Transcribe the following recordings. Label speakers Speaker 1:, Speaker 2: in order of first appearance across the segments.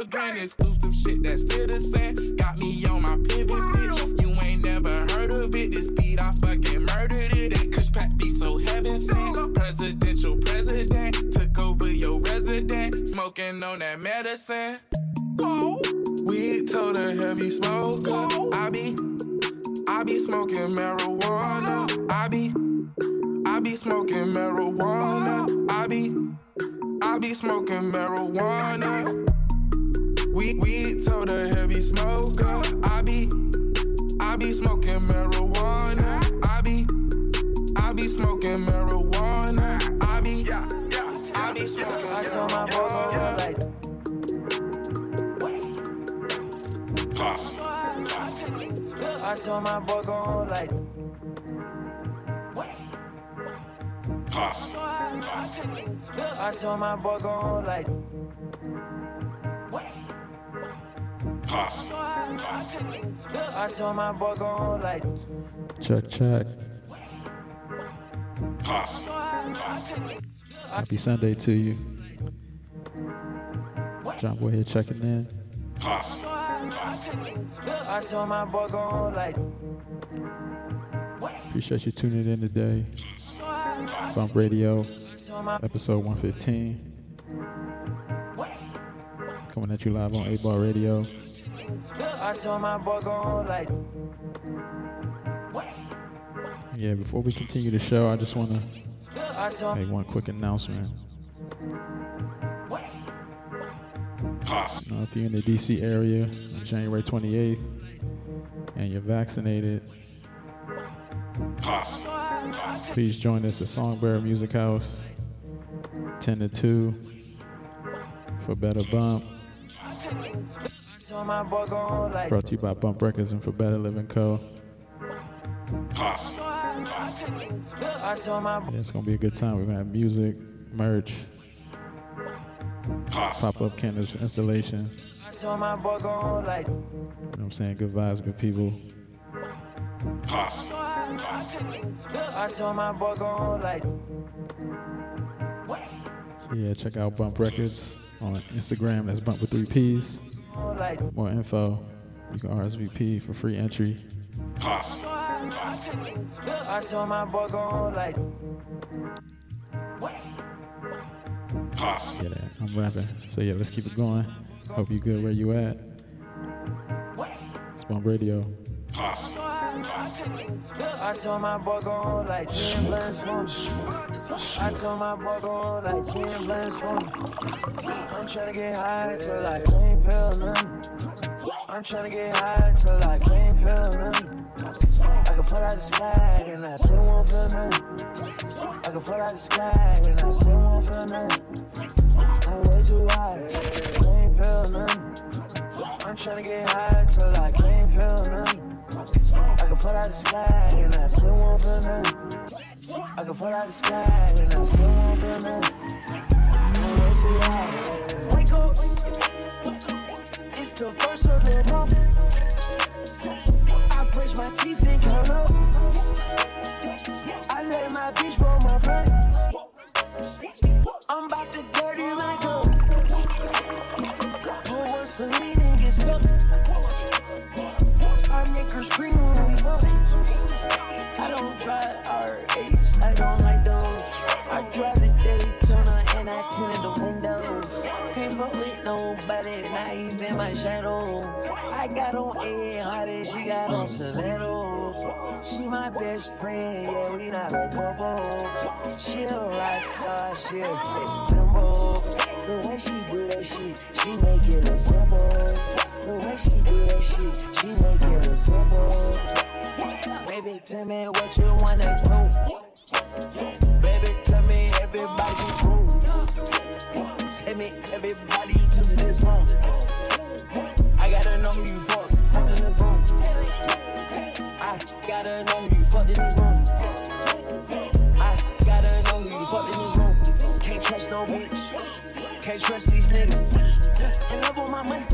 Speaker 1: Instagram exclusive shit that's still the same. Got me on my pivot, bitch. You ain't never heard of it. This beat, I fucking murdered it. That Kush pack be so heaven sent. Presidential president took over your resident. Smoking on that medicine. Oh. We told her heavy smoker. Oh. I be, I be smoking marijuana. I be, I be smoking marijuana. I be, I be smoking marijuana. We we told a heavy smoker. I be I be smoking marijuana. I be I be smoking marijuana. I be I be smoking. I told my boy go like. I told
Speaker 2: my boy go like. I told my boy go like. I told my boy go like
Speaker 3: Chuck Chuck
Speaker 1: Happy Sunday to you.
Speaker 2: John Boy here checking in. I told my boy go like. Appreciate you tuning in today. Bump Radio, episode 115. Coming at you live on Eight Bar Radio. I told my boy go like. Yeah, before we continue the show, I just want to make one quick announcement. You know, if you're in the DC area on January 28th and you're vaccinated, please join us at Songbearer Music House, 10 to 2, for Better Bump. Brought to you by Bump Records and for Better Living Co. Yeah, it's gonna be a good time. We're gonna have music, merch, pop up cannabis installation. You know what I'm saying? Good vibes, good people. So yeah, check out Bump Records on Instagram. That's Bump with three P's. More info. You can RSVP for free entry. I told my boy go like. Yeah, I'm rapping. So yeah, let's keep it going. Hope you good where you at. It's Bump Radio. I told my boy go like 10 blends for me. I told my boy go like 10 blends for me. I'm trying to get high till I can't feel nothing. I'm trying to get high till I can't feel nothing. I can fall out the sky and I still won't feel nothing. I can fall out the sky and I still won't feel nothing. I'm way too high, can't feel nothing. I'm trying to get high till I can't feel nothing. I can fall out the sky and I still won't feel nothing. I can fall out the sky and I still won't feel nothing. I'm way too high. Wake up, it's the first of the month. I brush my teeth and count up. I let my bitch roll my blunt. I'm about to dirty my cup. Pour one saline and best friend, yeah, we not a couple. She a rock star, she a sex symbol. The way she do that shit, she make it a simple. The way she do that shit, she make it a simple. Baby, tell me what you wanna do. Baby, tell me everybody's rude. Tell me everybody to this room. Trust these niggas. In love with my money.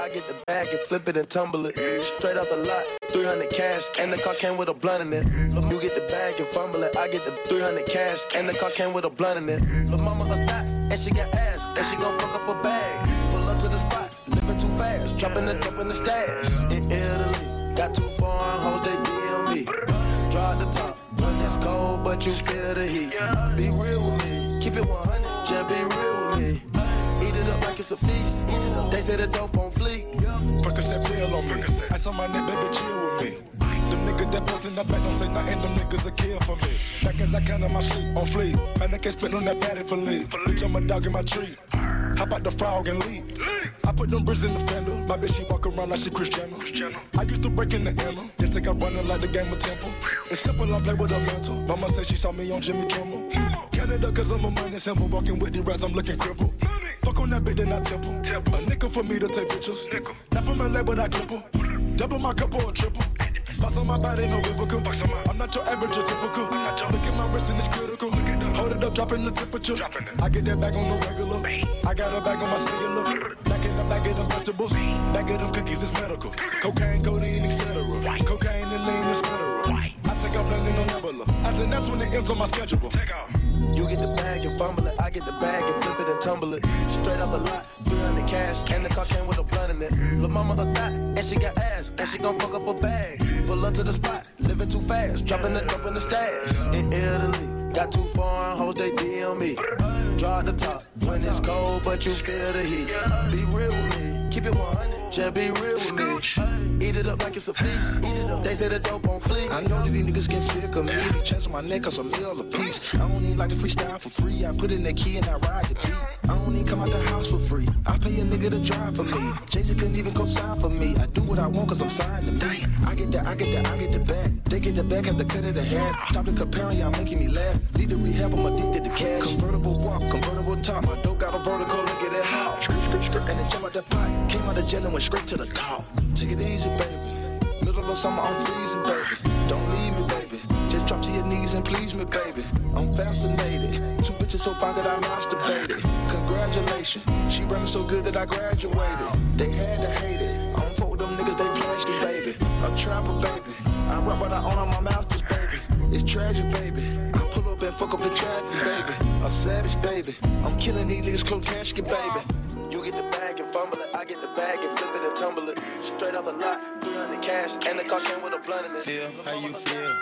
Speaker 2: I
Speaker 4: get the bag and flip it and tumble it. Straight off the lot, 300 cash. And the car came with a blunt in it. You get the bag and fumble it. I get the 300 cash. And the car came with a blunt in it. Lil' mama a thot, and she got ass. And she gon' fuck up a bag. Pull up to the spot, living too fast. Dropping the dope in the stash. In Italy, got too foreign hoes, they DM me. Draw the top, but it's cold, but you feel the heat. Be real with me, keep it 100, just be real it's a feast. They say the dope on fleek.
Speaker 5: Percocet pill on me. Ice on my neck, baby, chill with me. Them niggas that post in the back don't say nothing, them niggas a kill for me. Back as I count on my sleep on fleek. Man, I can't on that patty for leave. Bitch, I'm a dog in my tree. Hop out the frog and leave. I put them bricks in the fender. My bitch, she walk around like she Cristiano. I used to break in the inner. They think I'm running like the game of Temple. It's simple, I play with a mental. Mama said she saw me on Jimmy Kimmel. Canada, cause I'm a money symbol. Walking with the rats, I'm looking crippled. On that bit, then I temple. A nickel for me to take pictures. Nickel. Not from LA, but I clip Double my cup or triple. Box on my body, no biblical. I'm not your average or typical. Look at my wrist and it's critical. Hold it up, dropping the temperature. I get that back on the regular. I got a bag on my cellular. Back in the bag of them vegetables. Back of them cookies, it's medical. Cocaine, codeine, etc. Nebula. I think that's when it ends on my schedule. Take off.
Speaker 4: You get the bag and fumble it, I get the bag and flip it and tumble it. Straight off the lot, 300 cash, and the car came with a blunt in it. Lil' mama a thot, and she got ass, and she gon' fuck up a bag. Pull up to the spot, living too fast, dropping the dope in the stash. In Italy, got too foreign hoes, they DM me. Draw the top, when it's cold, but you feel the heat. Be real with me, keep it 100, just be real with me. Eat it up like it's a feast. Eat it up. They say the dope on fleek.
Speaker 6: I know that these niggas get sick of me. They chest on my neck cause a meal a piece. I don't even like to freestyle for free. I put in the key and I ride the beat. I don't even come out the house for free. I pay a nigga to drive for me. Jay Z couldn't even co-sign for me. I do what I want cause I'm signed to me. I get the, I get the, I get the bag. They get the bag, have the cut of the head. Stop the comparing, y'all making me laugh. Need the rehab, I'm addicted to cash. Convertible walk, convertible top. My dope got a vertical, Skirt, and then jump out the. Came out of jail and went straight to the top. Take it easy, baby. Middle of summer, I'm freezing, baby. Don't leave me, baby. Just drop to your knees and please me, baby. I'm fascinated. Two bitches so fine that I masturbated. Congratulations. She run so good that I graduated. They had to hate it. I don't fuck with them niggas, they plastic, baby. A trapper, baby. I rap what I own on my masters, baby. It's tragic, baby. I pull up and fuck up the traffic, baby. A savage, baby. I'm killing these niggas, close casket, baby.
Speaker 4: It, I get the bag and flip it and tumble it. Straight off the lot, 300 cash, and the car came with a blunt in it.
Speaker 7: Feel how you feel,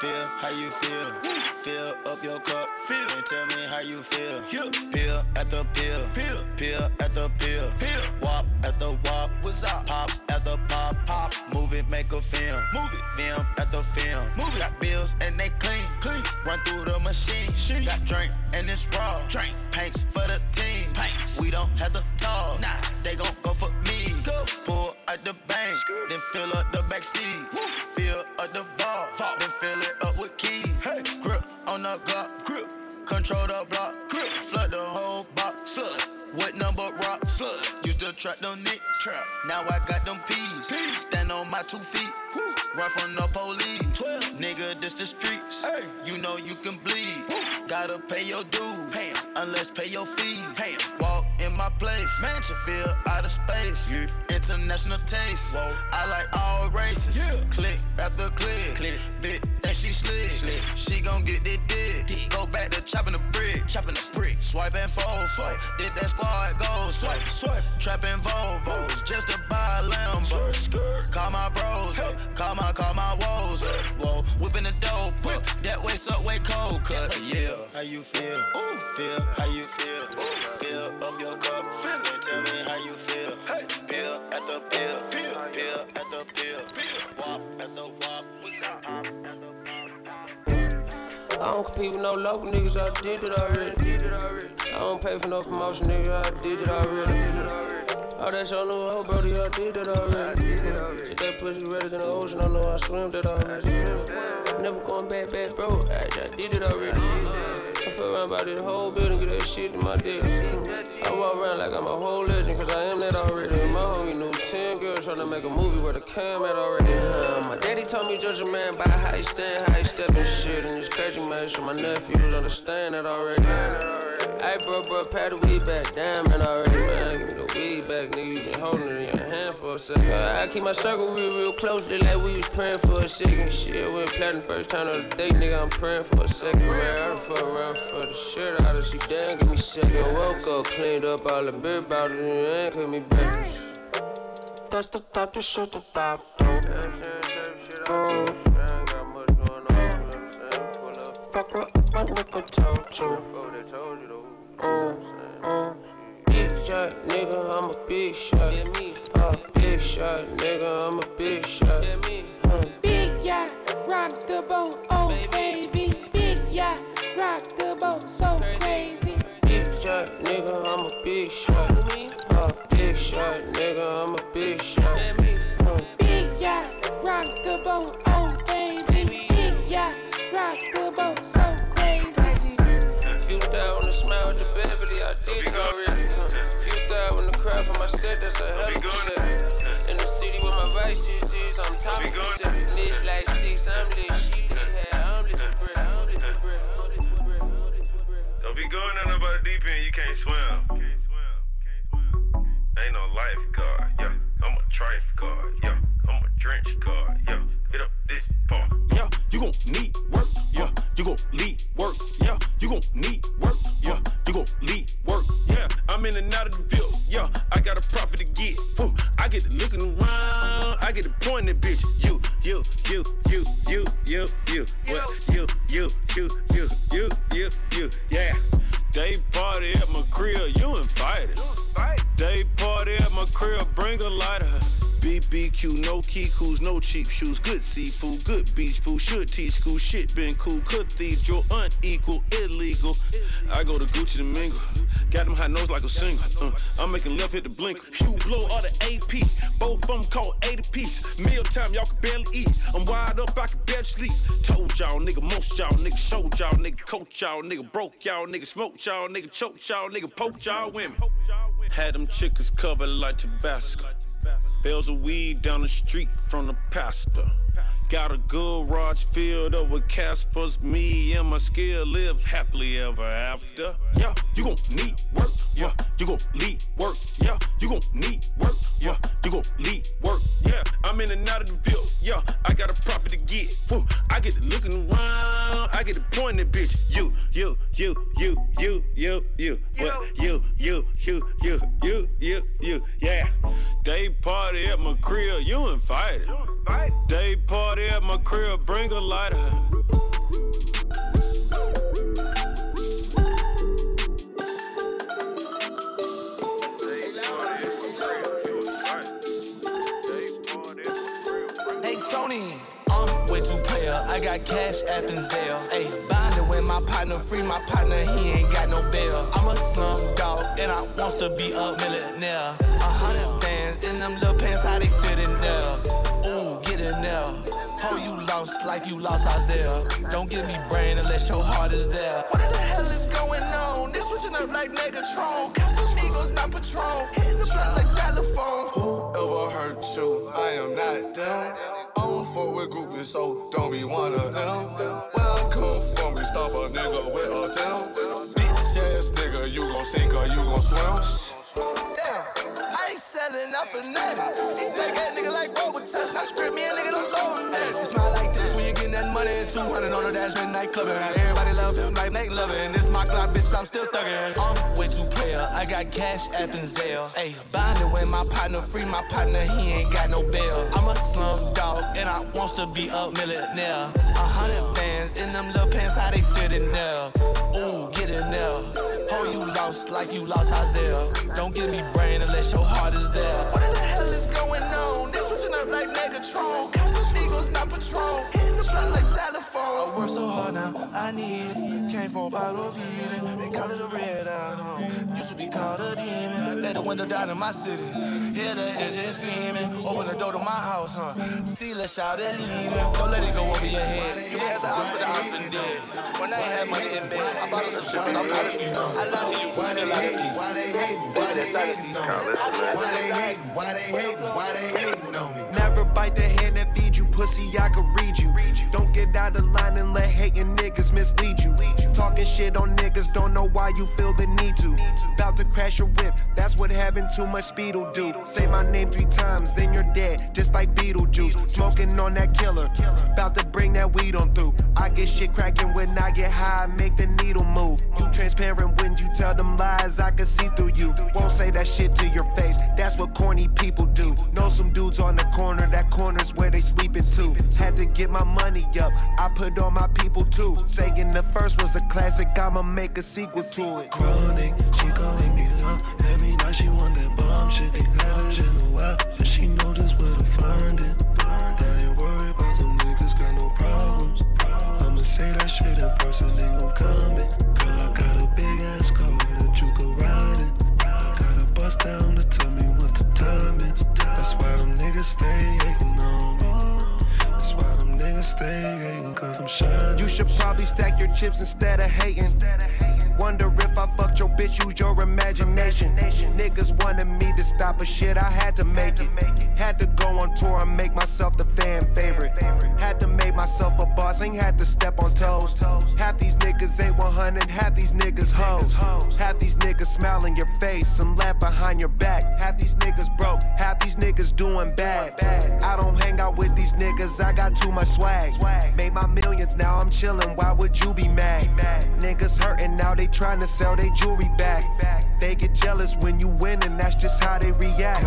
Speaker 7: feel how you feel. Fill up your cup, feel. and tell me how you feel. Pill at the pill, pill at the pill, wop at the wop, What's up? pop at the pop, pop. Move it, make a film, move it, film at the film. Move it. Got bills and they clean, clean. Run through the machine, got drink and it's raw, drink. Paints for the team, paints. We don't have to talk, nah. They gon' go for me. Go. Pull out the bank, then fill up the back seat. Fill up the vault, then fill it up with keys. Grip on the Glock, grip. Control the block, trap them nicks, trap. Now I got them peas. Stand on my two feet. Run from the police. Nigga, this the streets. Hey. You know you can bleed. Gotta pay your dues. Pay unless pay your fees. Pay Walk in my place. Mansion feel out of space. International taste. I like all races. Click after click. click. Bit that she slick. She gon' get that dick. Go back to chopping the brick. Chopping the brick. Swipe and fold. Swipe. Did that squad go? Swipe. Swipe. Trapping Volvos. Just to buy a Lambo. Call my bros. Call my, call my woes. Whoa. Whipping the dope. Whip. That way, subway cold cut. Yeah. How you feel? Ooh. Feel how you feel. Fill
Speaker 8: I with no local niggas, I did it already. I don't pay for no promotion, nigga, I did it already. All that shit on the whole brody, I did it already. Shit that pussy redder than the ocean, I know I swim that already. Never going back, back, bro, I, I did it already. I feel around by this whole building, get that shit in my dick. I walk around like I'm a whole legend, cause I am that already. My homie knew 10 girls trying to make a movie where the cam already. Uh, my daddy told me judge a man by how he stand, how he step and shit. And it's crazy, man, so my nephews understand that already. Hey, bro, bro, pat the weed back, damn, man, already, man. Give me the weed back, nigga. You been holding it in your hand for a second. I keep my circle real, real closely, like we was praying for a second. Shit, went platinum first time on the date, nigga. I'm praying for a second, man. I done fuck around for the shit out of she damn, give me second. Woke up, cleaned up all the beer bottles, and cook me breakfast. That's the type of shit that I do. Oh. Fuck what my nigga told you. Uh, uh, big shot, nigga, I'm a big shot. Yeah, me. Uh, big shot, nigga, I'm a big shot. Yeah, me. Uh,
Speaker 9: Big yacht, rock the boat, oh baby. Big yacht, rock the boat, so crazy.
Speaker 8: big shot, nigga, I'm a big shot. Uh, big shot, nigga, I'm a big shot. Yeah, me.
Speaker 9: Big yacht, rock the boat, oh baby. Big yacht, rock the boat, so crazy.
Speaker 8: Few down the smile with the Beverly, I did it already. Few cry for my set, that's a hell of a set. In the city with my vice is, I'm top of the set. Lich like six, I'm lit, she lit, yeah, I'm lit for bread, I'm lit for bread, I'm lit for bread, I'm lit for bread.
Speaker 10: Don't be going down about deep end, you can't swim. Ain't no lifeguard, yeah. I'm a trife guard, yeah. I'm a drench guard, yeah. Hit up this part.
Speaker 11: Yeah, you gon' need shit been cool, cathedral, unequal, illegal. I go to Gucci to mingle, got them high nose like a single. Uh, I'm making left hit the blink. You blow all the AP, both of them called 80 piece. Meal time, y'all can barely eat. I'm wide up, I can barely sleep. Told y'all, nigga, most y'all, nigga, showed y'all, nigga, coach y'all, nigga, broke y'all, nigga, smoked y'all, nigga, choked y'all, nigga, poked y'all women. Had them chickens covered like Tabasco. Bales of weed down the street from the pastor. Got a good garage filled up with Caspers. Me and my skill live happily ever after. Yeah, you gon' need work. Yeah, you gon' lead work. Yeah, you gon' need work. Yeah, you gon' lead work. Yeah, I'm in and out of the bill. Yeah, I got a profit to get. Woo, I get to looking around. I get to pointing bitch. You, you, you, you, you, you, you. What? You, you, you, you, you, you, you. Yeah. They party at my crib. You invited. They party at my crib. Bring a lighter.
Speaker 5: Hey Tony, I'm way too player. I got cash app and Zelle. Hey, bonding with my partner, free my partner, he ain't got no bail. I'm a slum dog and I wants to be a millionaire. Like you lost Isaiah. Don't give me brain unless your heart is there. What the hell is going on? They switching up like Megatron. Casamigos, not Patron. Hitting the blood like xylophones. Whoever hurt you, I am not them. I don't fuck with groupies, so don't be one of them. Welcome for me, stop a nigga with a tail. Bitch ass nigga, you gon' sink or you gon' swim. I selling for nothing. He take that nigga like with touch, not script me a nigga don't throw nothing. You smile like this when you getting that money. 200 on the dash, midnight clubbing. Everybody love him like Nate loving. This my clock, bitch, I'm still thugging. I'm way too player. I got cash app and Zelle. Ayy, bonding with my partner, free my partner, he ain't got no bail. I'm a slum dog and I wants to be a millionaire. A hundred bands in them little pants, how they fit in there. Like you lost Isaiah. Don't give me brain unless your heart is there. What the hell is going on? They switching up like Megatron. Casamigos, not Patron. Hitting the blood like xylophones. I work so hard now, I need it. Came from bottle feeling. They call it a red eye. Huh? Used to be called a demon. Let the window down in my city. Hear the engine screaming. Open the door to my house, huh? See, let's shout it leaving. Don't let it go over your head. You can ask the hospital, I been dead. When I had money in bed, I bought some shit, but I'm proud of. I love you, you want a lot of me.
Speaker 12: Why they hating?
Speaker 5: Baby, that's honesty.
Speaker 12: Why they hating? Why they hating? Why they hating on me?
Speaker 13: Never bite the hand that feeds you, pussy. I could read you. Don't get out of line and let hating niggas mislead you. Talking shit on niggas, don't know why you feel the need to. About to crash your whip, that's what having too much speed will do. Say my name three times, then you're dead, just like Beetlejuice. Smoking on that killer, about to bring that weed on through. I get shit cracking when I get high, make the needle move. You transparent when you tell them lies, I can see through you. Won't say that shit to your face, that's what corny people do. Know some dudes on the corner, that corner's where they sleeping too. Had to get my money up, I put on my people too. Saying the first was a classic, I'ma make a sequel to it.
Speaker 14: Chronic, she calling me up every night. She want that bomb shit. Ain't had in while, cause I'm shining.
Speaker 13: You should probably stack your chips instead of hating. wonder if I fucked your bitch, use your imagination. Niggas wanted me to stop, but shit, I had to make it. Had to go on tour and make myself the fan favorite. To myself a boss, ain't had to step on toes. Half these niggas ain't 100, half these niggas hoes. Half these niggas smile in your face and laugh behind your back. Half these niggas broke, half these niggas doing bad. I don't hang out with these niggas, I got too much swag. Made my millions, now I'm chillin', why would you be mad? Niggas hurtin', now they tryna sell their jewelry back. They get jealous when you win, and that's just how they react.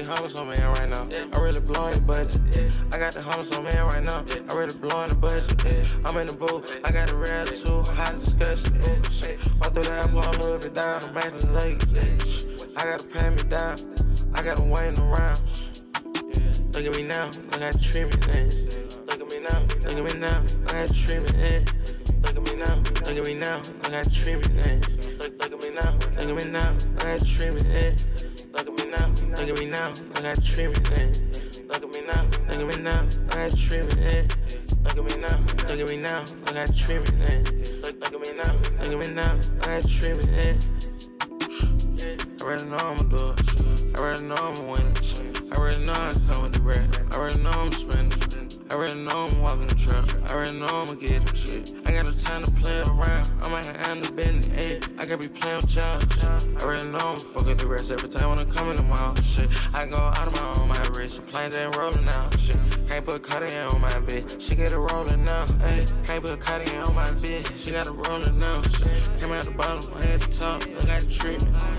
Speaker 15: 50 hoes on man right now. Come with the bread. I already know I'm spending. I already know I'm walking the trap. I already know I'ma get it. Shit. I got no time to play around. I'm out here and the bend hey. I gotta be playing with y'all. I already know I'm fucking the rest every time when I come in the mall. Shit. I go out of my own my wrist. The planes ain't rolling now. Shit. Can't put Cartier on my bitch. She get it rolling now. Hey. Can't put Cartier on my bitch. She got it rolling now. Shit. Came out the bottom, head to top. I got the treatment. I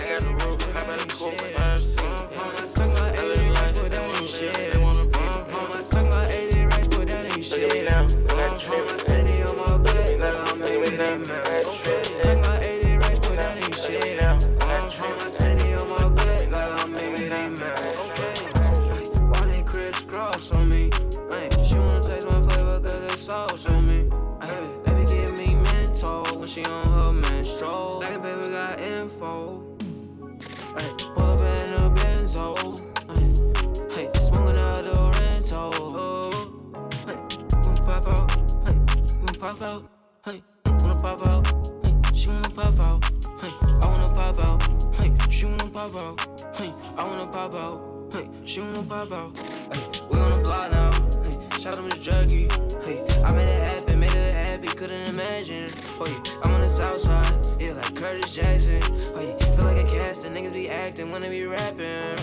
Speaker 15: got the roof, I got the court,
Speaker 16: pop out. Hey, she wanna pop out. Hey, we on the block now. Hey, shout out Miss Juggy. Hey, I made it happen, made her happy, couldn't imagine. Oh yeah, I'm on the south side, yeah, like Curtis Jackson. Oh yeah, feel like a cast, and niggas be acting, wanna be rapping.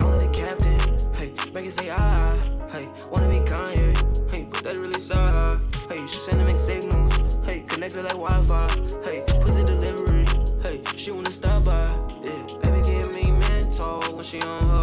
Speaker 16: I'm the captain. Hey, make it say ah. Hey, wanna be Kanye. Hey, but that's really sad. Hey, she sending mixed signals. Hey, connected like Wi-Fi. Hey, pussy delivery. Hey, she wanna stop by. She on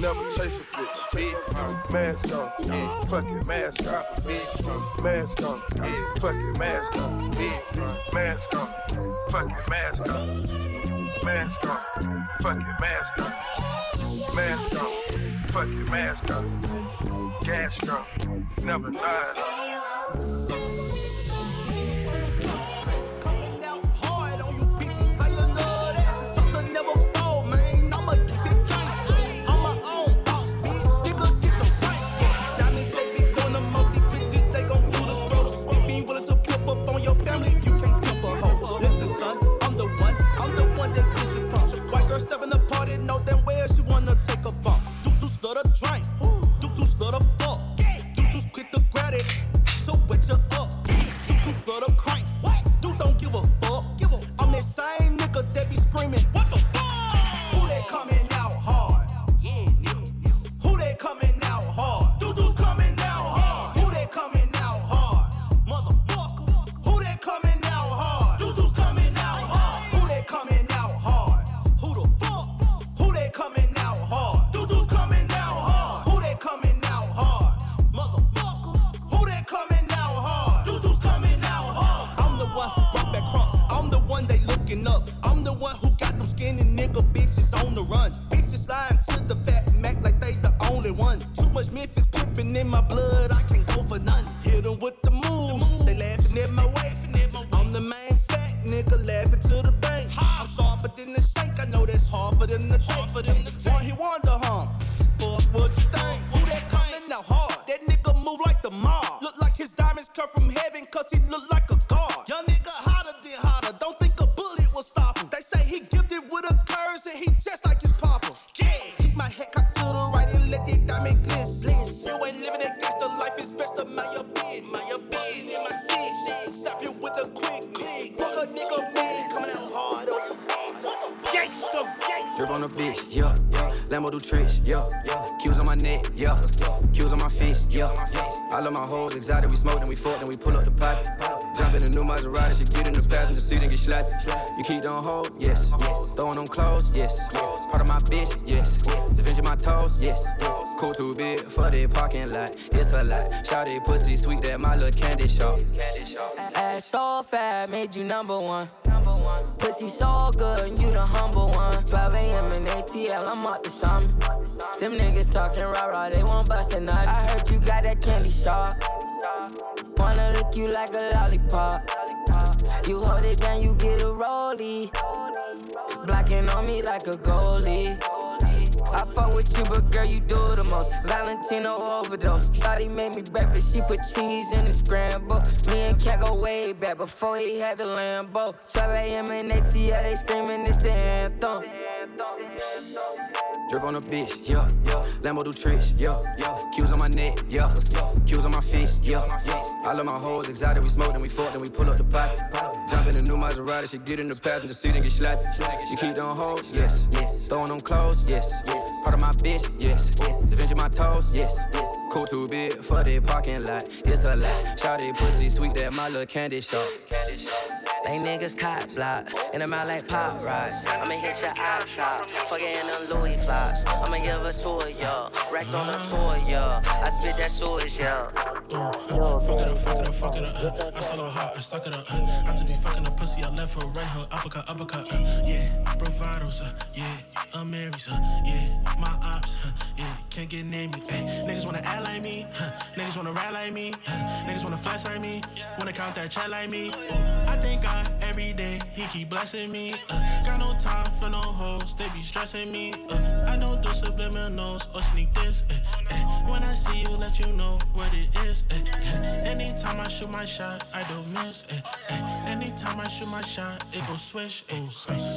Speaker 5: never chase a bitch, fine. Mask on, yeah, fuck it, mask on, fine. Mask on, yeah, fuck it, mask on, fine. Mask on, fuck it, mask on. Mask on, fuck it, mask on. Mask on, fuck it, mask on. Gas drunk, never died.
Speaker 17: Do
Speaker 18: tricks, yeah. Q's on my neck, yeah. Q's on my face, yeah. I love my hoes exotic. We smoke, then we fuck, then we pull up the pipe. Jump in the new Maserati, she get in the passenger seat and get slapped. You keep on hold, yes. Throwing them clothes, yes. Part of my bitch, yes. Avenging my toes, yes. Cool too big for the parking lot. It's a lot. Shout pussy sweet, that my little candy shop.
Speaker 19: Ass so fat, made you number one. Pussy so good, you the humble one. 12 a.m. in ATL, I'm up to something. Them niggas talking rah rah, they won't bust a nut. I heard you got that candy shop. Wanna lick you like a lollipop. You hold it down, you get a rollie. Blocking on me like a goalie. I fuck with you, but girl, you do the most. Valentino overdose. Shawty made me breakfast, she put cheese in the scramble. Me and Cat go way back before he had the Lambo. 12 a.m. in ATL, they screaming it's the anthem.
Speaker 18: Drip on a bitch, yeah, yeah. Lambo do tricks, yeah, yeah. Q's on my neck, yeah. Q's on my face, yeah. I love my hoes exotic. We smoke, then we fuck, then we pull up the pipe. Jump in the new Maserati, she get in the passenger seat and get slapped. You keep them hold, yes. Yes. Throwing them clothes, yes. Yes. Part of my bitch, yes. Yes. Avenging my toes, yes. yes. Cool too big for the parking lot. It's a lot. Shout it, pussy sweet, that my little candy shop. Candy shop.
Speaker 19: They niggas cop block, in the mouth like pop rocks. I'ma hit your eye top, fuck them Louis flops. I'ma give her to her, yo. Racks on the tour, yo. I spit that sewage, yo.
Speaker 20: Fuck it up, fuck it up, fuck it up. Uh, I solo hard, I stuck it up. Uh, I just be fucking a pussy, I left her, right her, uppercut, uppercut. Uh, yeah, bravados, uh, yeah, Marys, uh, yeah, my ops, uh, yeah, can't get near me. Niggas wanna act like me, huh, niggas wanna rap like me, huh, niggas wanna flash like me, wanna count that chat like me. Uh, I thank God every day, He keep blessing me. Uh, got no time for no hoes, they be stressing me. Uh, I don't do subliminals or sneak this. eh, eh. When I see you, let you know what it is. eh, eh. Anytime I shoot my shot, I don't miss. eh, eh. Anytime I shoot my shot, it go swish. eh, eh.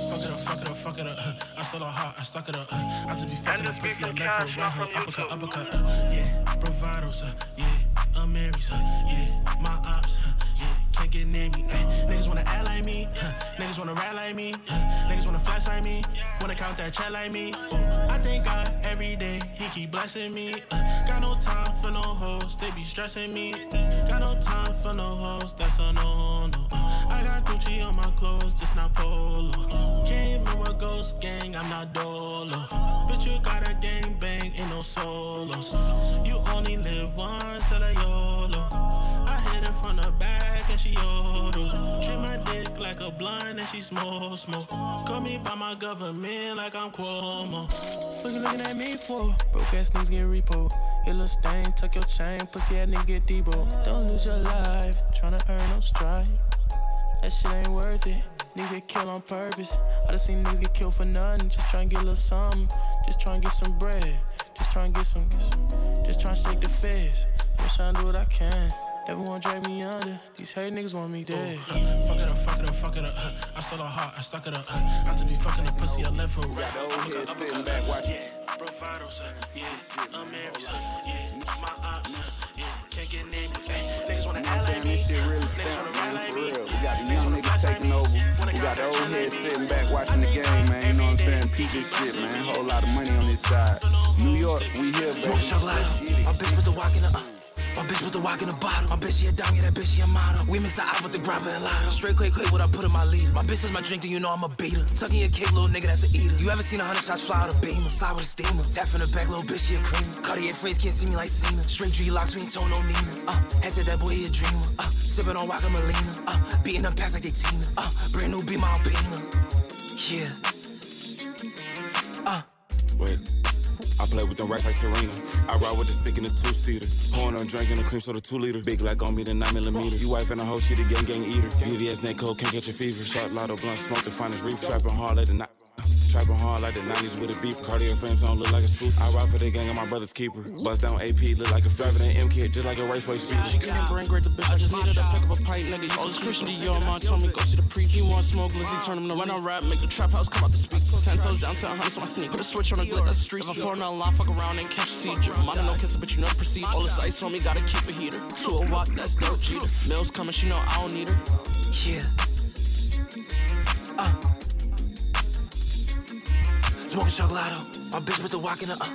Speaker 20: Fuck it up, fuck it up, fuck it up. uh. I solo hard, I stuck it up. uh. I just be fucking up pussy, I left her, right her, uppercut, uppercut. uh. Yeah, bravados, uh, yeah, Marys, uh, yeah, my ops, uh, get near me. eh. Niggas wanna act like me, niggas wanna rap like me, niggas wanna flash like me, wanna count that chat like me. Ooh, I thank God every day, He keep blessing me. Uh, got no time for no hoes, they be stressing me. Got no time for no hoes, that's a no no. Uh, I got Gucci on my clothes, just not polo. Came in with Ghost Gang, I'm not dolo. Bitch, you got a gang bang, ain't no solos. You only live once, tell a YOLO. From the back and she yodel. Treat my dick like a blunt and she smoke, smoke. Call me by my government like I'm Cuomo.
Speaker 8: Fuck you looking at me for? Broke ass niggas get repo. Your little stain, tuck your chain, pussy ass niggas get debo. Don't lose your life, tryna earn no stripe. That shit ain't worth it. Niggas get killed on purpose. I done seen niggas get killed for nothing. Just tryna get a little something. Just tryna get some bread. Just tryna get some, get some. Just tryna shake the feds. I'm tryna do what I can. Never wanna drag me under. These hate niggas want me dead.
Speaker 20: Fuck it up, fuck it up, fuck it up. uh. I solo hard, I stuck it up. uh. I just be fucking a pussy, I left her, right her, uppercut, uppercut. uh. Yeah, bravados, uh, yeah, Marys, uh, yeah, my ops, uh, yeah, can't get near me. Ay, niggas wanna act like me, niggas wanna rap like me.
Speaker 21: We got the young niggas taking over. We got the old heads sitting back watching the game, man. You know what I'm saying? PG shit, man. Whole lot of money on this side. New York, we here, baby.
Speaker 22: Smoke chocolate. My bitch with the walk in the uh. Bitch with the walk in the bottle. My bitch, she a dime, yeah, that bitch, she a model. We mix the eye with the grabber and lotto. Straight quick, quick, what I put in my leader. My bitch is my drink, then you know I'm a beater. Tucking your cake, little nigga, that's a eater. You ever seen a hundred shots fly out of beamer? Side with a steamer. Tap in the back, little bitch, she a creamer. Cartier frames can't see me like Cena. Straight G locks, we ain't told no Nina. Uh, head said that boy, he a dreamer. Uh, sipping on Waka Melina. Uh, beating them past like they Tina. Uh, brand new be my Alpina. Yeah. Uh.
Speaker 11: Wait. I play with them racks like Serena. I ride with the stick in the two seater. Pouring on drink in the cream soda two liter. Big like on me the nine millimeter. You wife and a whole shit a gang gang eater. VVS neck cold can't catch a fever. Sharp lotto blunt smoke the finest reef. Trapping hard like the night. Trapping hard like the 90s with a beep. Cardio frames don't look like a spook. I ride for the gang and my brother's keeper. Bust down AP, look like a driving an M kit, just like a raceway speed.
Speaker 23: She can bring great the bitch. I just needed to pick up a pipe, nigga. All this Christian Dior, mom told me go to the pre. He want smoke, Lizzie turn him to run on rap, make the trap house come out the speak. Ten toes down, ten hundreds on my sneak. Put a switch on the glick, that's the street. If I pour another line, fuck around and catch a seizure. I'm on no kissing, but you know the proceed. All this ice on me, gotta keep a heater. To a walk, that's dope cheater. Mills coming, she know I don't need her.
Speaker 22: Yeah. Uh. Smoking chocolate. My bitch with the walk in the uh.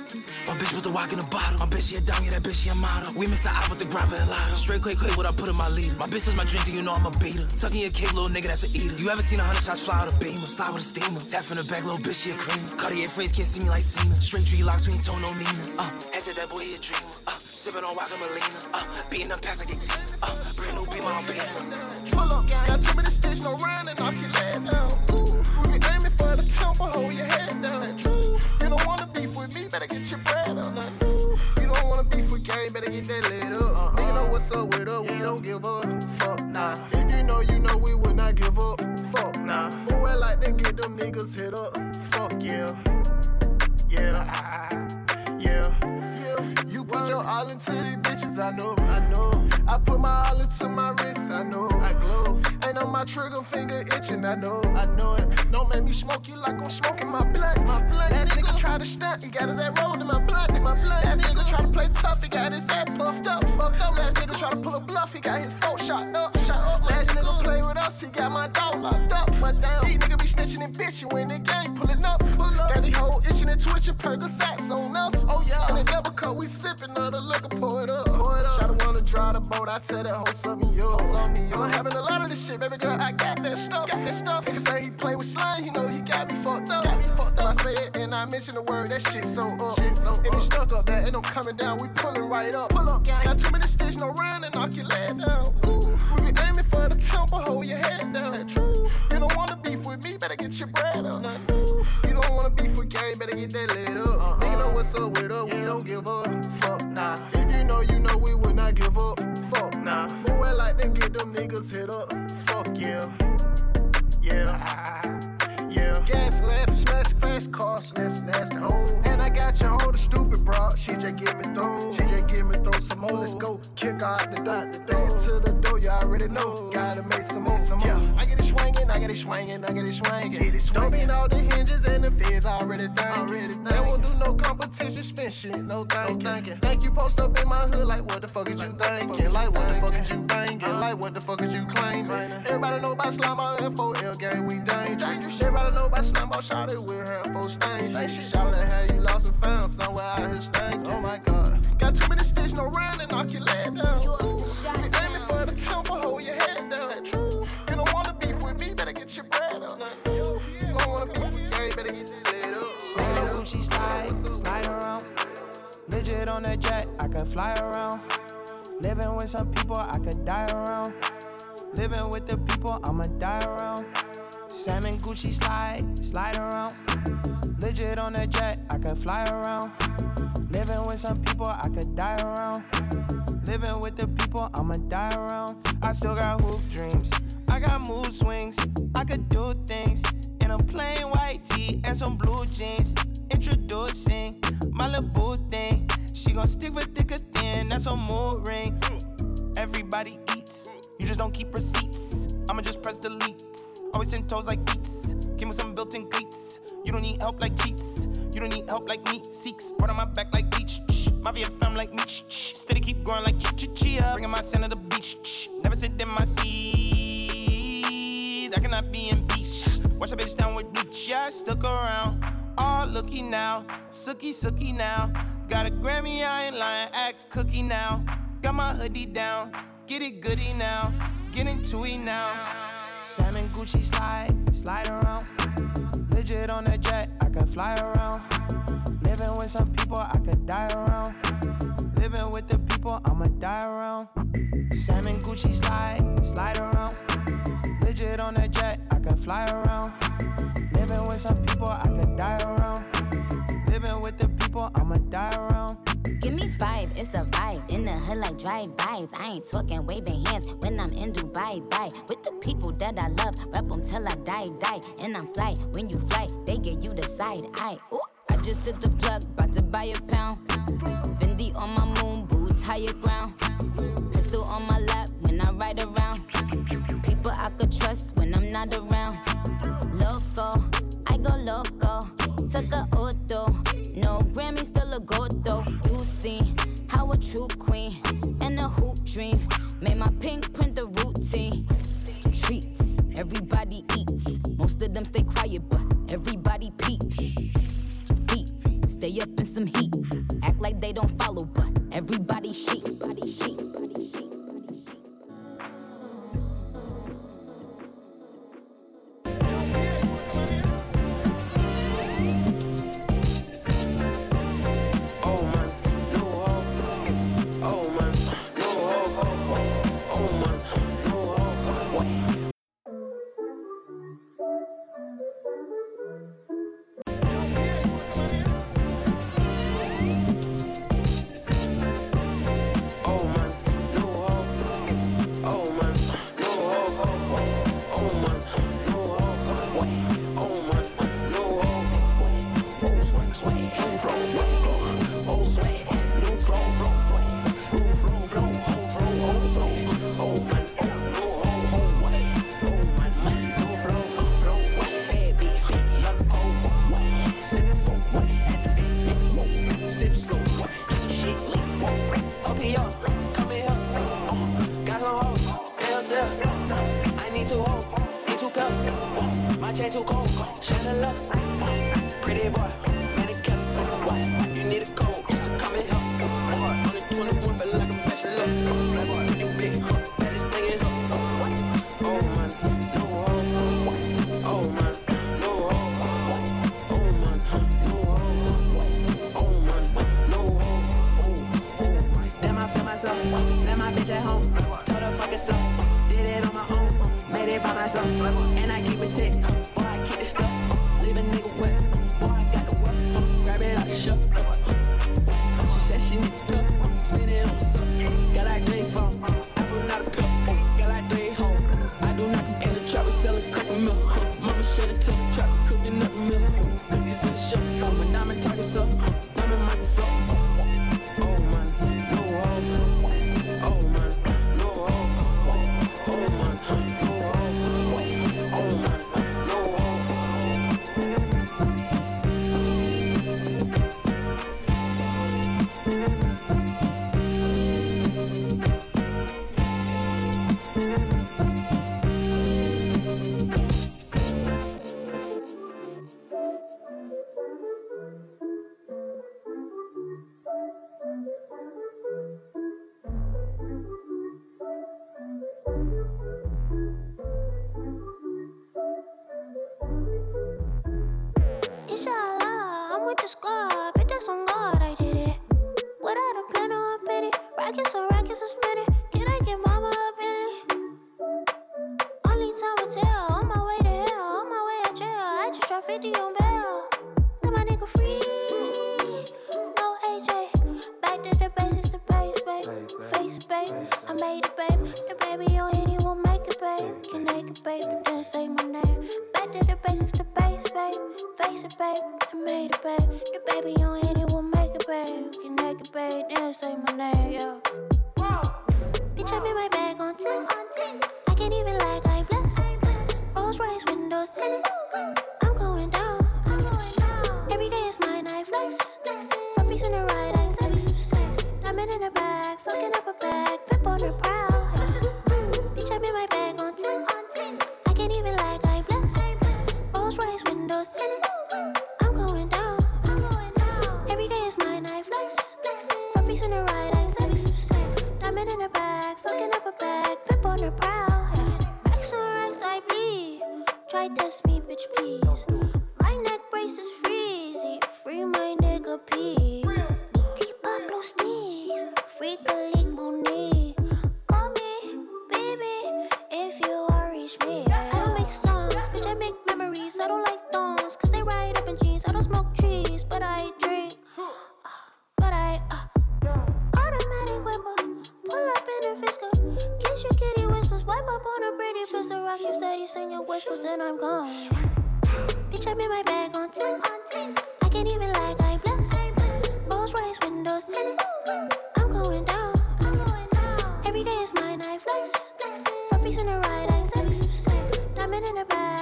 Speaker 22: My bitch with the walk in the bottle. My bitch, she a yeah, that bitch, she a model. We mix the eye with the grabber and lotto. Straight quick, quick, what I put in my leader. My bitch is my drink, then you know I'm a beater. Tucking your cake, little nigga, that's a eater. You ever seen a hundred shots fly out of beamer? Slide with a steamer. Tap in the back, little bitch, she a creamer. Cartier frames can't see me like Cena. Straight G locks, we ain't told no Nina. Uh, head that boy, he a dreamer. Uh, sipping on Waka Melina. Uh, beating them past like they team. Uh, brand new be my Alpina.
Speaker 24: Pull up, got too many sticks, no round and knock your leg down. Ooh, we aiming for the temple, hold your head what's up with we don't give up. Fuck nah. If you know, you know we will not give up. Fuck nah. Who I like to get them niggas hit up? Fuck yeah. Yeah. Yeah. Yeah. You put your all into these bitches, I know. I know. I put my all into my wrist, I know. I glow. Ain't on my trigger finger itching, I know. I know it. Don't make me smoke you like I'm smoking. My tell that hoe something yours. I'm having a lot of this shit, baby girl, I got that stuff. talking stuff. Nigga say he play with slang, you know he got me fucked up. Got me fucked up. I say it and I mention the word, that up. Shit so swinging, I get it swinging, get it swinging. Get it swinging. Don't mean all the hinges and the feds already thinking. Already They won't do no competition, spend shit, no thinking. No thinking. Think you post up in my hood like what the fuck is you thinking? Like what the fuck is you thinking? Like what the fuck is you claiming? Everybody know about slime on F4L gang, we dangerous. Everybody know about slime on shot it with her for stains. Like she shot at how you lost and found somewhere out here stinking. Oh my god. Got too many stitches, no round and knock your leg
Speaker 25: on that jet, I could fly around. Living with some people, I could die around. Living with the people, I'ma die around. Salmon Gucci slide, slide around. Legit on that jet, I could fly around. Living with some people, I could die around. Living with the people, I'ma die around. I still got hoop dreams. I got mood swings. I could do things in a plain white tee and some blue jeans. Introducing my little boo thing. She gon' stick with thicker thin. That's a mood ring. Everybody eats. You just don't keep receipts. I'ma just press delete. Always ten toes like feet. Give me some built-in cleats. You don't need help like cheats. You don't need help like me. Seeks. Brought on my back like beach. My VFM like me. Steady keep growing like chia. Bringing my son to the beach. Never sit in my seat. I cannot be in beach. Watch a bitch down with bleach. Yeah, I stuck around. All looky now. Sookie, sookie now. Got a Grammy, I ain't lying. Axe cookie now. Got my hoodie down. Get it goody now. Get into it now. Salmon Gucci slide, slide around. Legit on that jet, I could fly around. Living with some people, I could die around. Living with the people, I'ma die around. Salmon
Speaker 26: Five, it's a vibe. In the hood like drive-bys. I ain't talking waving hands when I'm in Dubai. Bye. With the people that I love, rep them till I die, die. And I'm fly. When you fly, they get you the side eye. Ooh, I just hit the plug, about to buy a pound. Fendi on my moon boots, higher ground. Pistol on my lap when I ride around. People I could trust when I'm not around. Loco, I go loco. Took a auto. No Grammy, still a gold true queen and a hoop dream made my pink print the routine. Treats, everybody eats. Most of them stay quiet, but everybody peeps. Feet, stay up in some heat. Act like they don't follow, but everybody sheep.
Speaker 27: Penny, rackets or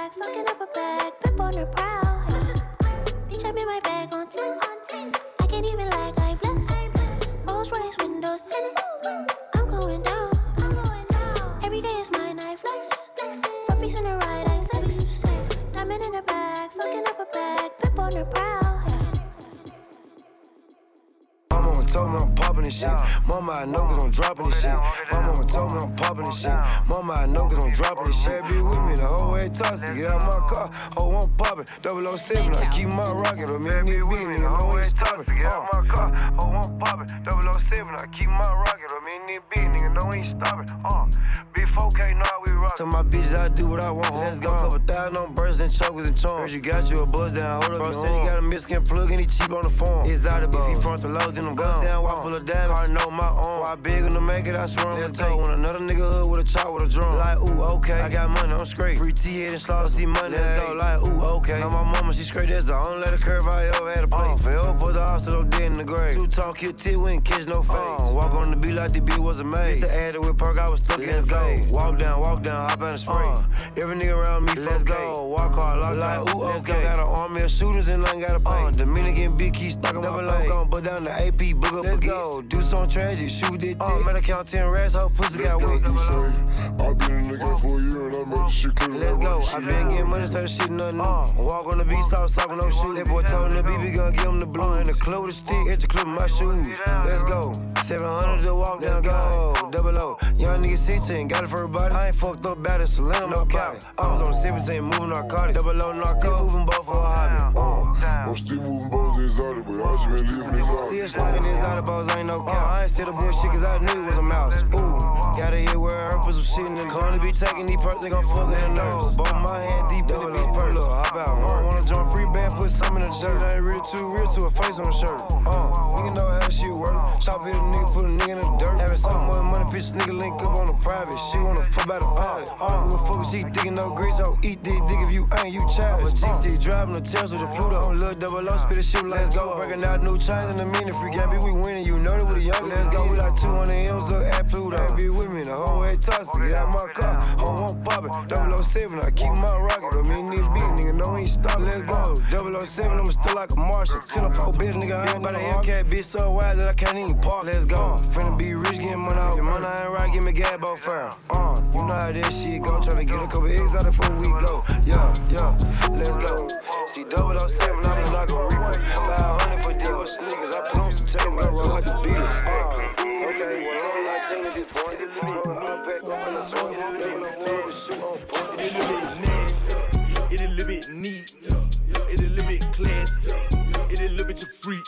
Speaker 27: bag, fucking up a bag. Pip on the prowl.
Speaker 28: Shit. Mama, I know cause I'm dropping this shit. Mama told me I'm popping this shit. Mama, I know cause I'm dropping this shit. Be with me the whole way tossed to get out my car. Oh, I'm popping. 007, I keep my rocket. Or me and me, nigga, no way stopping. Get out my car. Oh, I'm popping. 007, I keep my rocket. Or me and me, nigga, no ain't stopping. Uh, 4K, now we rock. Tell my bitches I do what I want. Let's go. Couple thousand on bursts and chokers and charms. Heard you got you a buzz down. Hold up, bro. Said he got a Mexican plug and he cheap on the phone. It's out of If he front the load, then I'm gone. Down, walk full of diamonds. Car know my own. Why big on to make it, I swear Let's go. When another nigga hood with a chop with a drum. Like, ooh, okay. I got money, I'm straight. Free T head and slaughter, see money. Let's go. Like, ooh, okay. Now my mama, she straight. That's the only letter curve I ever had to play. Uh, fell for the hospital, I'm dead in the grave. Two tall, kill T, we ain't catch no face. Uh, walk on the beat like the beat was a maze. Used to add it with perk, I was stuck Let's in the. Walk down, walk down, hop in the spray. Uh, every nigga around me, let's go. Walk hard, lock like, ooh, let's go. Got an army of shooters and I ain't gotta pay. Uh, Dominican big key stuck in my face. Gon' put down the AP, book up Let's go. Do something tragic, shoot that uh, man, I count 10 rats, whole pussy got wet.
Speaker 29: I've been in the game for a year and I made this shit clear.
Speaker 28: Let's go. I been getting money, started shit, nothing new. Uh, walk on the beach, stop talking no shit. That boy told him the BB gon' give him the blue and the clue the stick. It's the clip of my shoes. Let's go. 700 to walk down, go. Double O. Young nigga 16, got for everybody. I ain't fucked up bad, it's Selena, no cap. I was on 17, moving narcotics. Double O narco, moving both for a hobby. Uh.
Speaker 29: I'm still moving balls exotic, but I just been this out.
Speaker 28: Still slanging these out of balls, ain't no cap. I ain't said the bullshit cause I knew it was a mouse. Ooh, gotta hear where her was shit in the corner. Be taking these perks, they gon' fuck in the nose. Both my hand deep in the bitch perk. Look, hop out. Uh, wanna join free band, put some in the dirt. I ain't real too real to a face on the shirt. Uh, nigga know how shit work. Chop hit a nigga, put a nigga in the dirt. Having so much money, bitch, nigga link up on the private. She wanna fuck by the pilot. Uh, who fuck she digging no grease, oh, eat this dick if you ain't, you child. But GC driving the Tesla to Pluto. On Lil Double O, spit a shit, let's go. Breaking out new chains in a minute, free game, we winning. You know that with a young, let's go. We like 200 M's up at Pluto. Be with me, the whole way toss to get out my car. Home, I'm poppin'. 007, I keep my rocket. I mean, nigga beat, nigga, no, he ain't stop, let's go. 007, I'm still like a Martian. 10 or 4 bitch, nigga, I ain't by the MK, bitch so wide that I can't even park. Let's go. Finna be rich, getting money out. Money, ain't right, give me gas, both firm. Uh, you know how this shit go. Tryna get a couple eggs out of before we go. Yeah, yeah, let's go. See, double 007, I'm like a reaper. 500 for Divas niggas. I put on some chains, go run like the Beatles. Uh, okay, well, I'm not taking this point. Smoking my back up in the joint. Never no pull up and shoot on point.
Speaker 22: It a little bit nasty. It a little bit neat. It a little bit classy. It a little bit
Speaker 30: freak.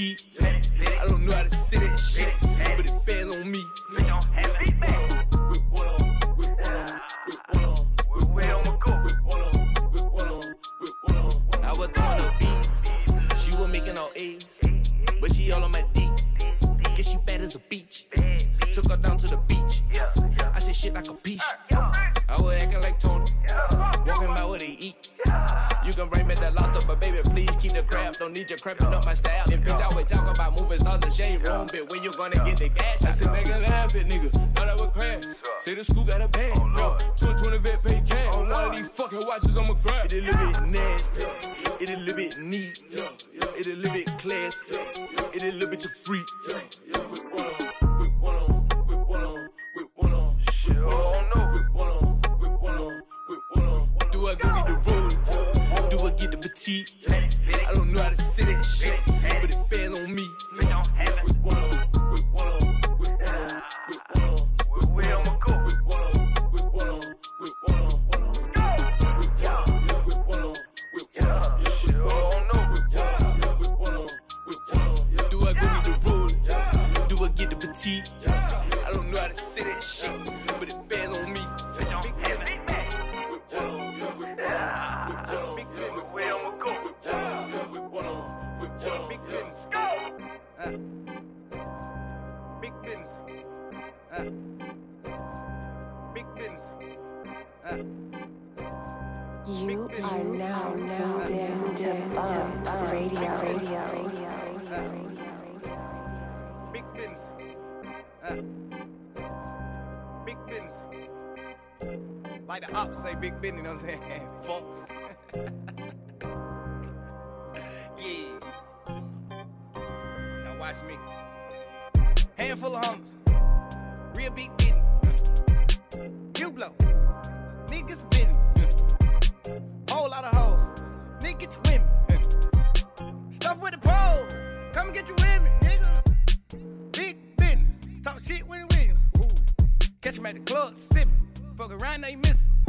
Speaker 30: I don't know how to say that shit, but it bands on me.
Speaker 1: I was throwing up B's. She was making all A's. But she all on my D. She bad as a beach. Took her down to the beach. I said shit like a. I was acting like Tony. Walking by. You can bring me lobster, but baby, please keep the crab. Don't need you cramping up my style. And bitch, I moving stars and shade room. Bitch, when you gonna get the cash? I sit back and laugh at nigga. Thought I would crash. Say the school got a bag. Yo, 2020 vet pay cash. On one of these fucking watches, I'ma grab. It a little bit nasty. It a little bit neat. It a little bit classy. It a little bit of freak. Do I go get the roller? Do I get the petite?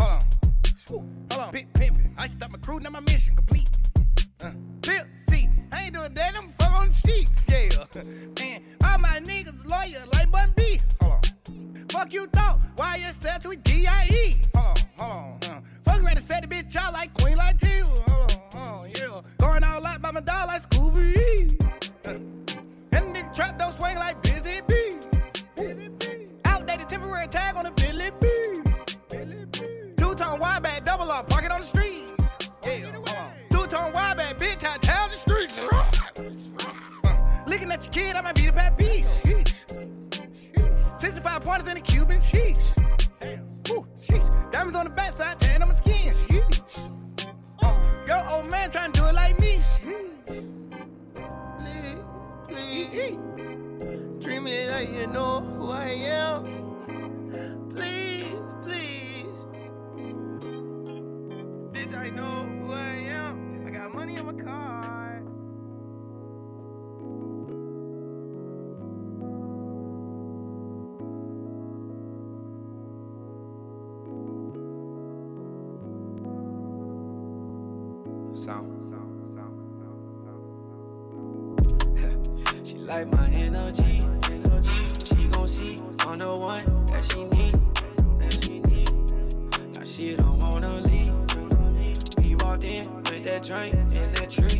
Speaker 31: Hold on. Swoop. Hold on. Big pimpin'. I stop my crew, now my mission complete. Uh, Bill, see, I ain't doing that, I'm fuck on sheets, yeah. And all my niggas loyal like Bun B. Hold on. Fuck you thought, why you steps with D.I.E. Hold on, hold on. Uh. Fuck around and set the bitch out like Queen like T. Hold on, hold on, yeah. Going all out by my dog like Scooby. Uh. And the nigga trap don't swing like Busy B. Outdated temporary tag on the Billy B. it on the streets. Yeah, hold on. Two tone wide bag, big tie, tell the streets. Uh, looking at your kid, I might be the bad piece. 65 pointers in the Cuban cheese. Ooh, sheesh. Diamonds on the backside, tan on my skin. Sheesh. Uh, your old man trying to do it like me. Please, treat me like you know who I am. Know who I am. I got money on my card.
Speaker 1: Sound. she like my drink and that tree.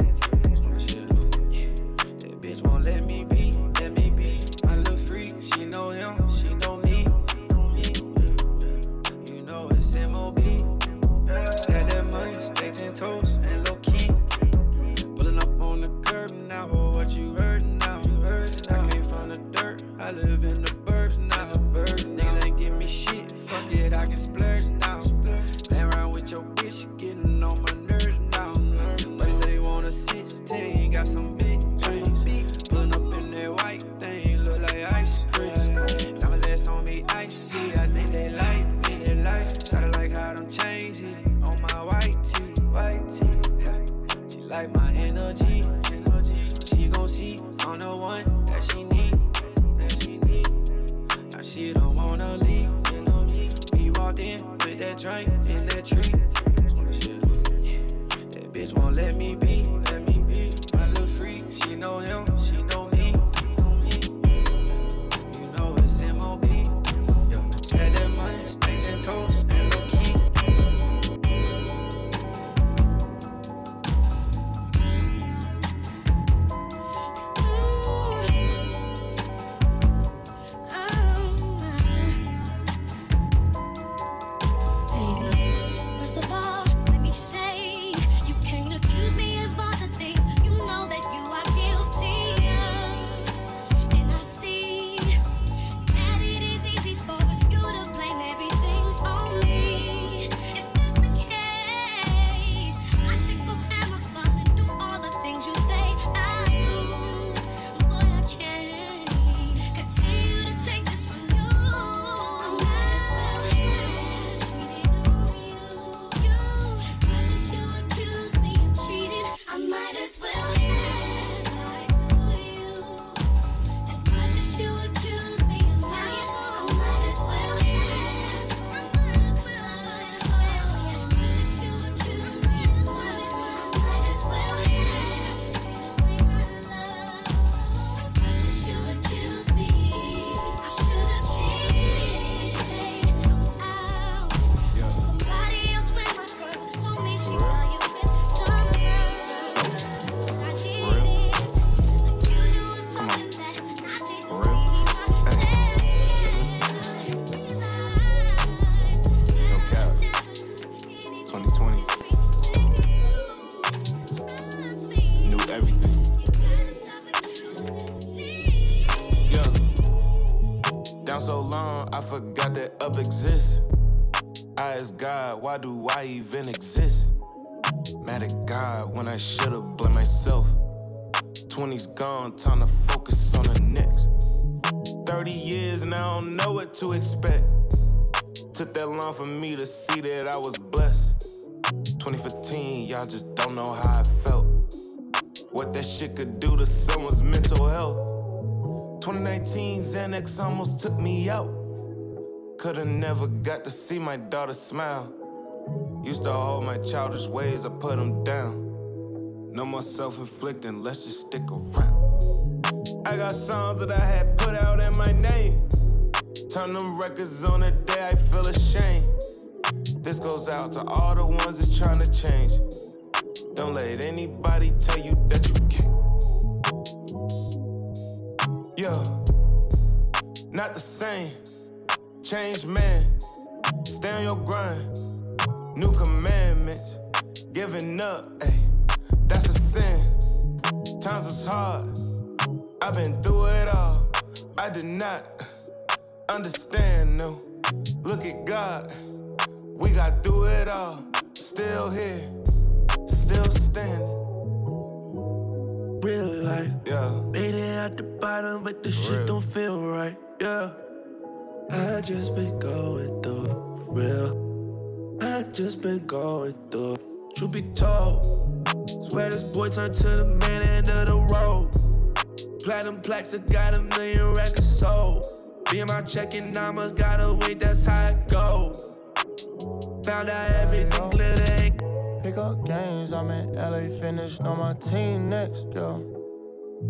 Speaker 32: Long for me to see that I was blessed. 2015, y'all just don't know how I felt. What that shit could do to someone's mental health. 2019, Xanax almost took me out. Could've never got to see my daughter smile. Used to hold my childish ways, I put them down. No more self inflicting, let's just stick around. I got songs that I had put out in my name. Turn them records on the day I feel ashamed. This goes out to all the ones that's trying to change. Don't let anybody tell you that you can't. Yeah, not the same. Change man, stay on your grind. New commandments, giving up, ayy, that's a sin. Times was hard, I've been through it all. I did not understand, no. Look at God, we got through it all. Still here, still standing.
Speaker 5: Real life.
Speaker 32: Yeah.
Speaker 5: Made it out the bottom, but the shit don't feel right. Yeah. I just been going through for real. I just been going through. Truth be told, swear this boy turned to the man end of the road. Platinum plaques, I got a million records sold. Being my checking numbers, gotta wait, that's how it goes. Found out everything glittering.
Speaker 33: Pick up games, I'm in LA, finished on my team next, yo.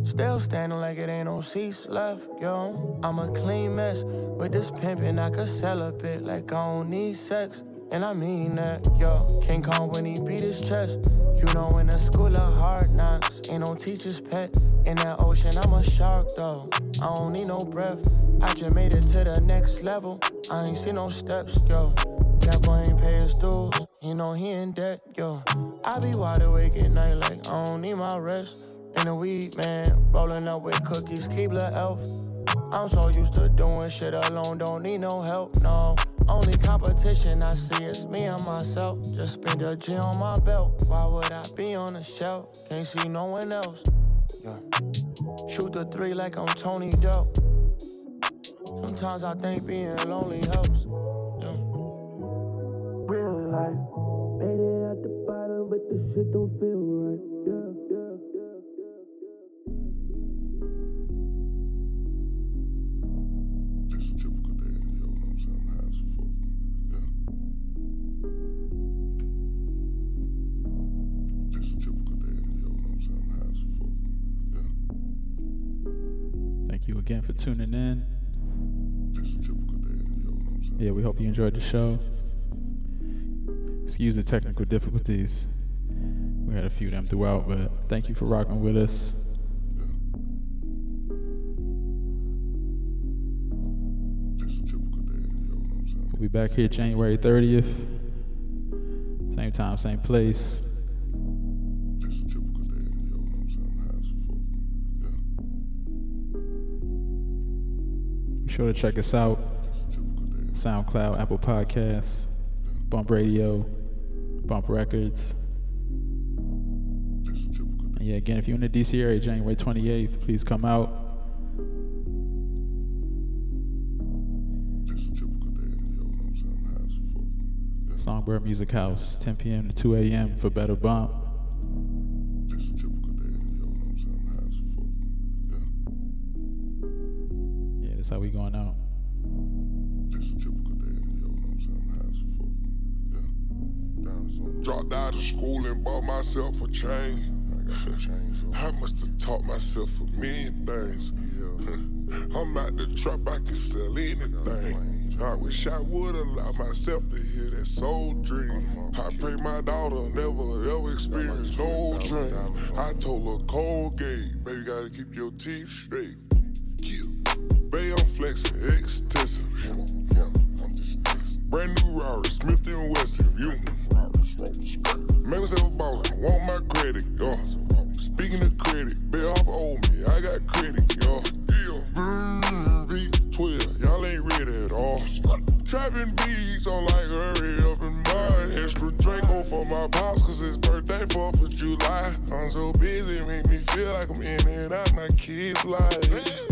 Speaker 33: Still standing like it ain't no seats left, yo. I'm a clean mess with this pimpin', I could sell a bit like I don't need sex. And I mean that, yo. King Kong when he beat his chest. You know, in the school of hard knocks, ain't no teacher's pet. In that ocean, I'm a shark, though. I don't need no breath. I just made it to the next level. I ain't see no steps, yo. That boy ain't pay his dues. You know he in debt, yo. I be wide awake at night like I don't need my rest. In the weed, man, rolling up with cookies, keep the elf. I'm so used to doing shit alone, don't need no help, no. Only competition I see is me and myself. Just spend a G on my belt. Why would I be on the shelf? Can't see no one else. Yeah. Shoot the three like I'm Tony Doe. Sometimes I think being lonely helps. Yeah.
Speaker 5: real life. Made it out the bottom, but the shit don't feel right. Yeah, yeah, yeah, yeah.
Speaker 34: Just a typical
Speaker 29: Just a typical day in the yo, know what I'm saying? I'm high as fuck.
Speaker 3: Thank you again for tuning in.
Speaker 29: Just a typical day in the yo, know what I'm saying?
Speaker 3: Yeah, we hope you enjoyed the show. Excuse the technical difficulties. We had a few of them throughout, but thank you for rocking with us.
Speaker 29: Just a typical day in the yo, know what I'm saying?
Speaker 3: We'll be back here January 30th. Same time, same place. Sure to check us out. SoundCloud, Apple Podcasts, Bump Radio, Bump Records. And yeah, again, if you're in the DC area, January 28th, please come out. Songbird Music House, 10 p.m. to 2 a.m. for Better Bump. How we going out.
Speaker 29: Just a typical day in the yo, know what I'm saying? I'm high as fuck. Yeah. Down the zone.
Speaker 34: Dropped out of school and bought myself a chain.
Speaker 29: I got some chains on.
Speaker 34: I must have taught myself a million things. I'm out the trap, I can sell anything. I wish I would allow myself to hear that soul dream. I pray my daughter never ever experience no dream. I told her Colgate, baby, gotta keep your teeth straight. Flexing extensive. Brand new Rari, Smith and Wesson. You myself a baller, want my credit, yo. Speaking of credit, Bay off owe me, I got credit. Vroom, V12, y'all ain't ready at all. Trapping beats, I'm like, hurry up and buy extra Draco for my pops, cause his birthday 4th of July. I'm so busy, make me feel like I'm in and out my kids' life.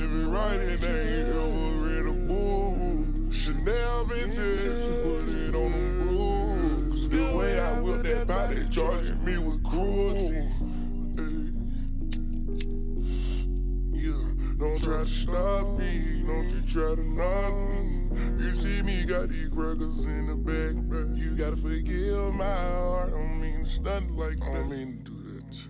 Speaker 34: Living right and they ain't ever read a book. Chanel vintage, put it on. Cause the way I whip that body, charging me with cruelty. Yeah, don't try to stop me, don't you try to knock me. You see me got these crackers in the back, you gotta forgive my heart. I don't mean to stunt like that. I don't mean to do that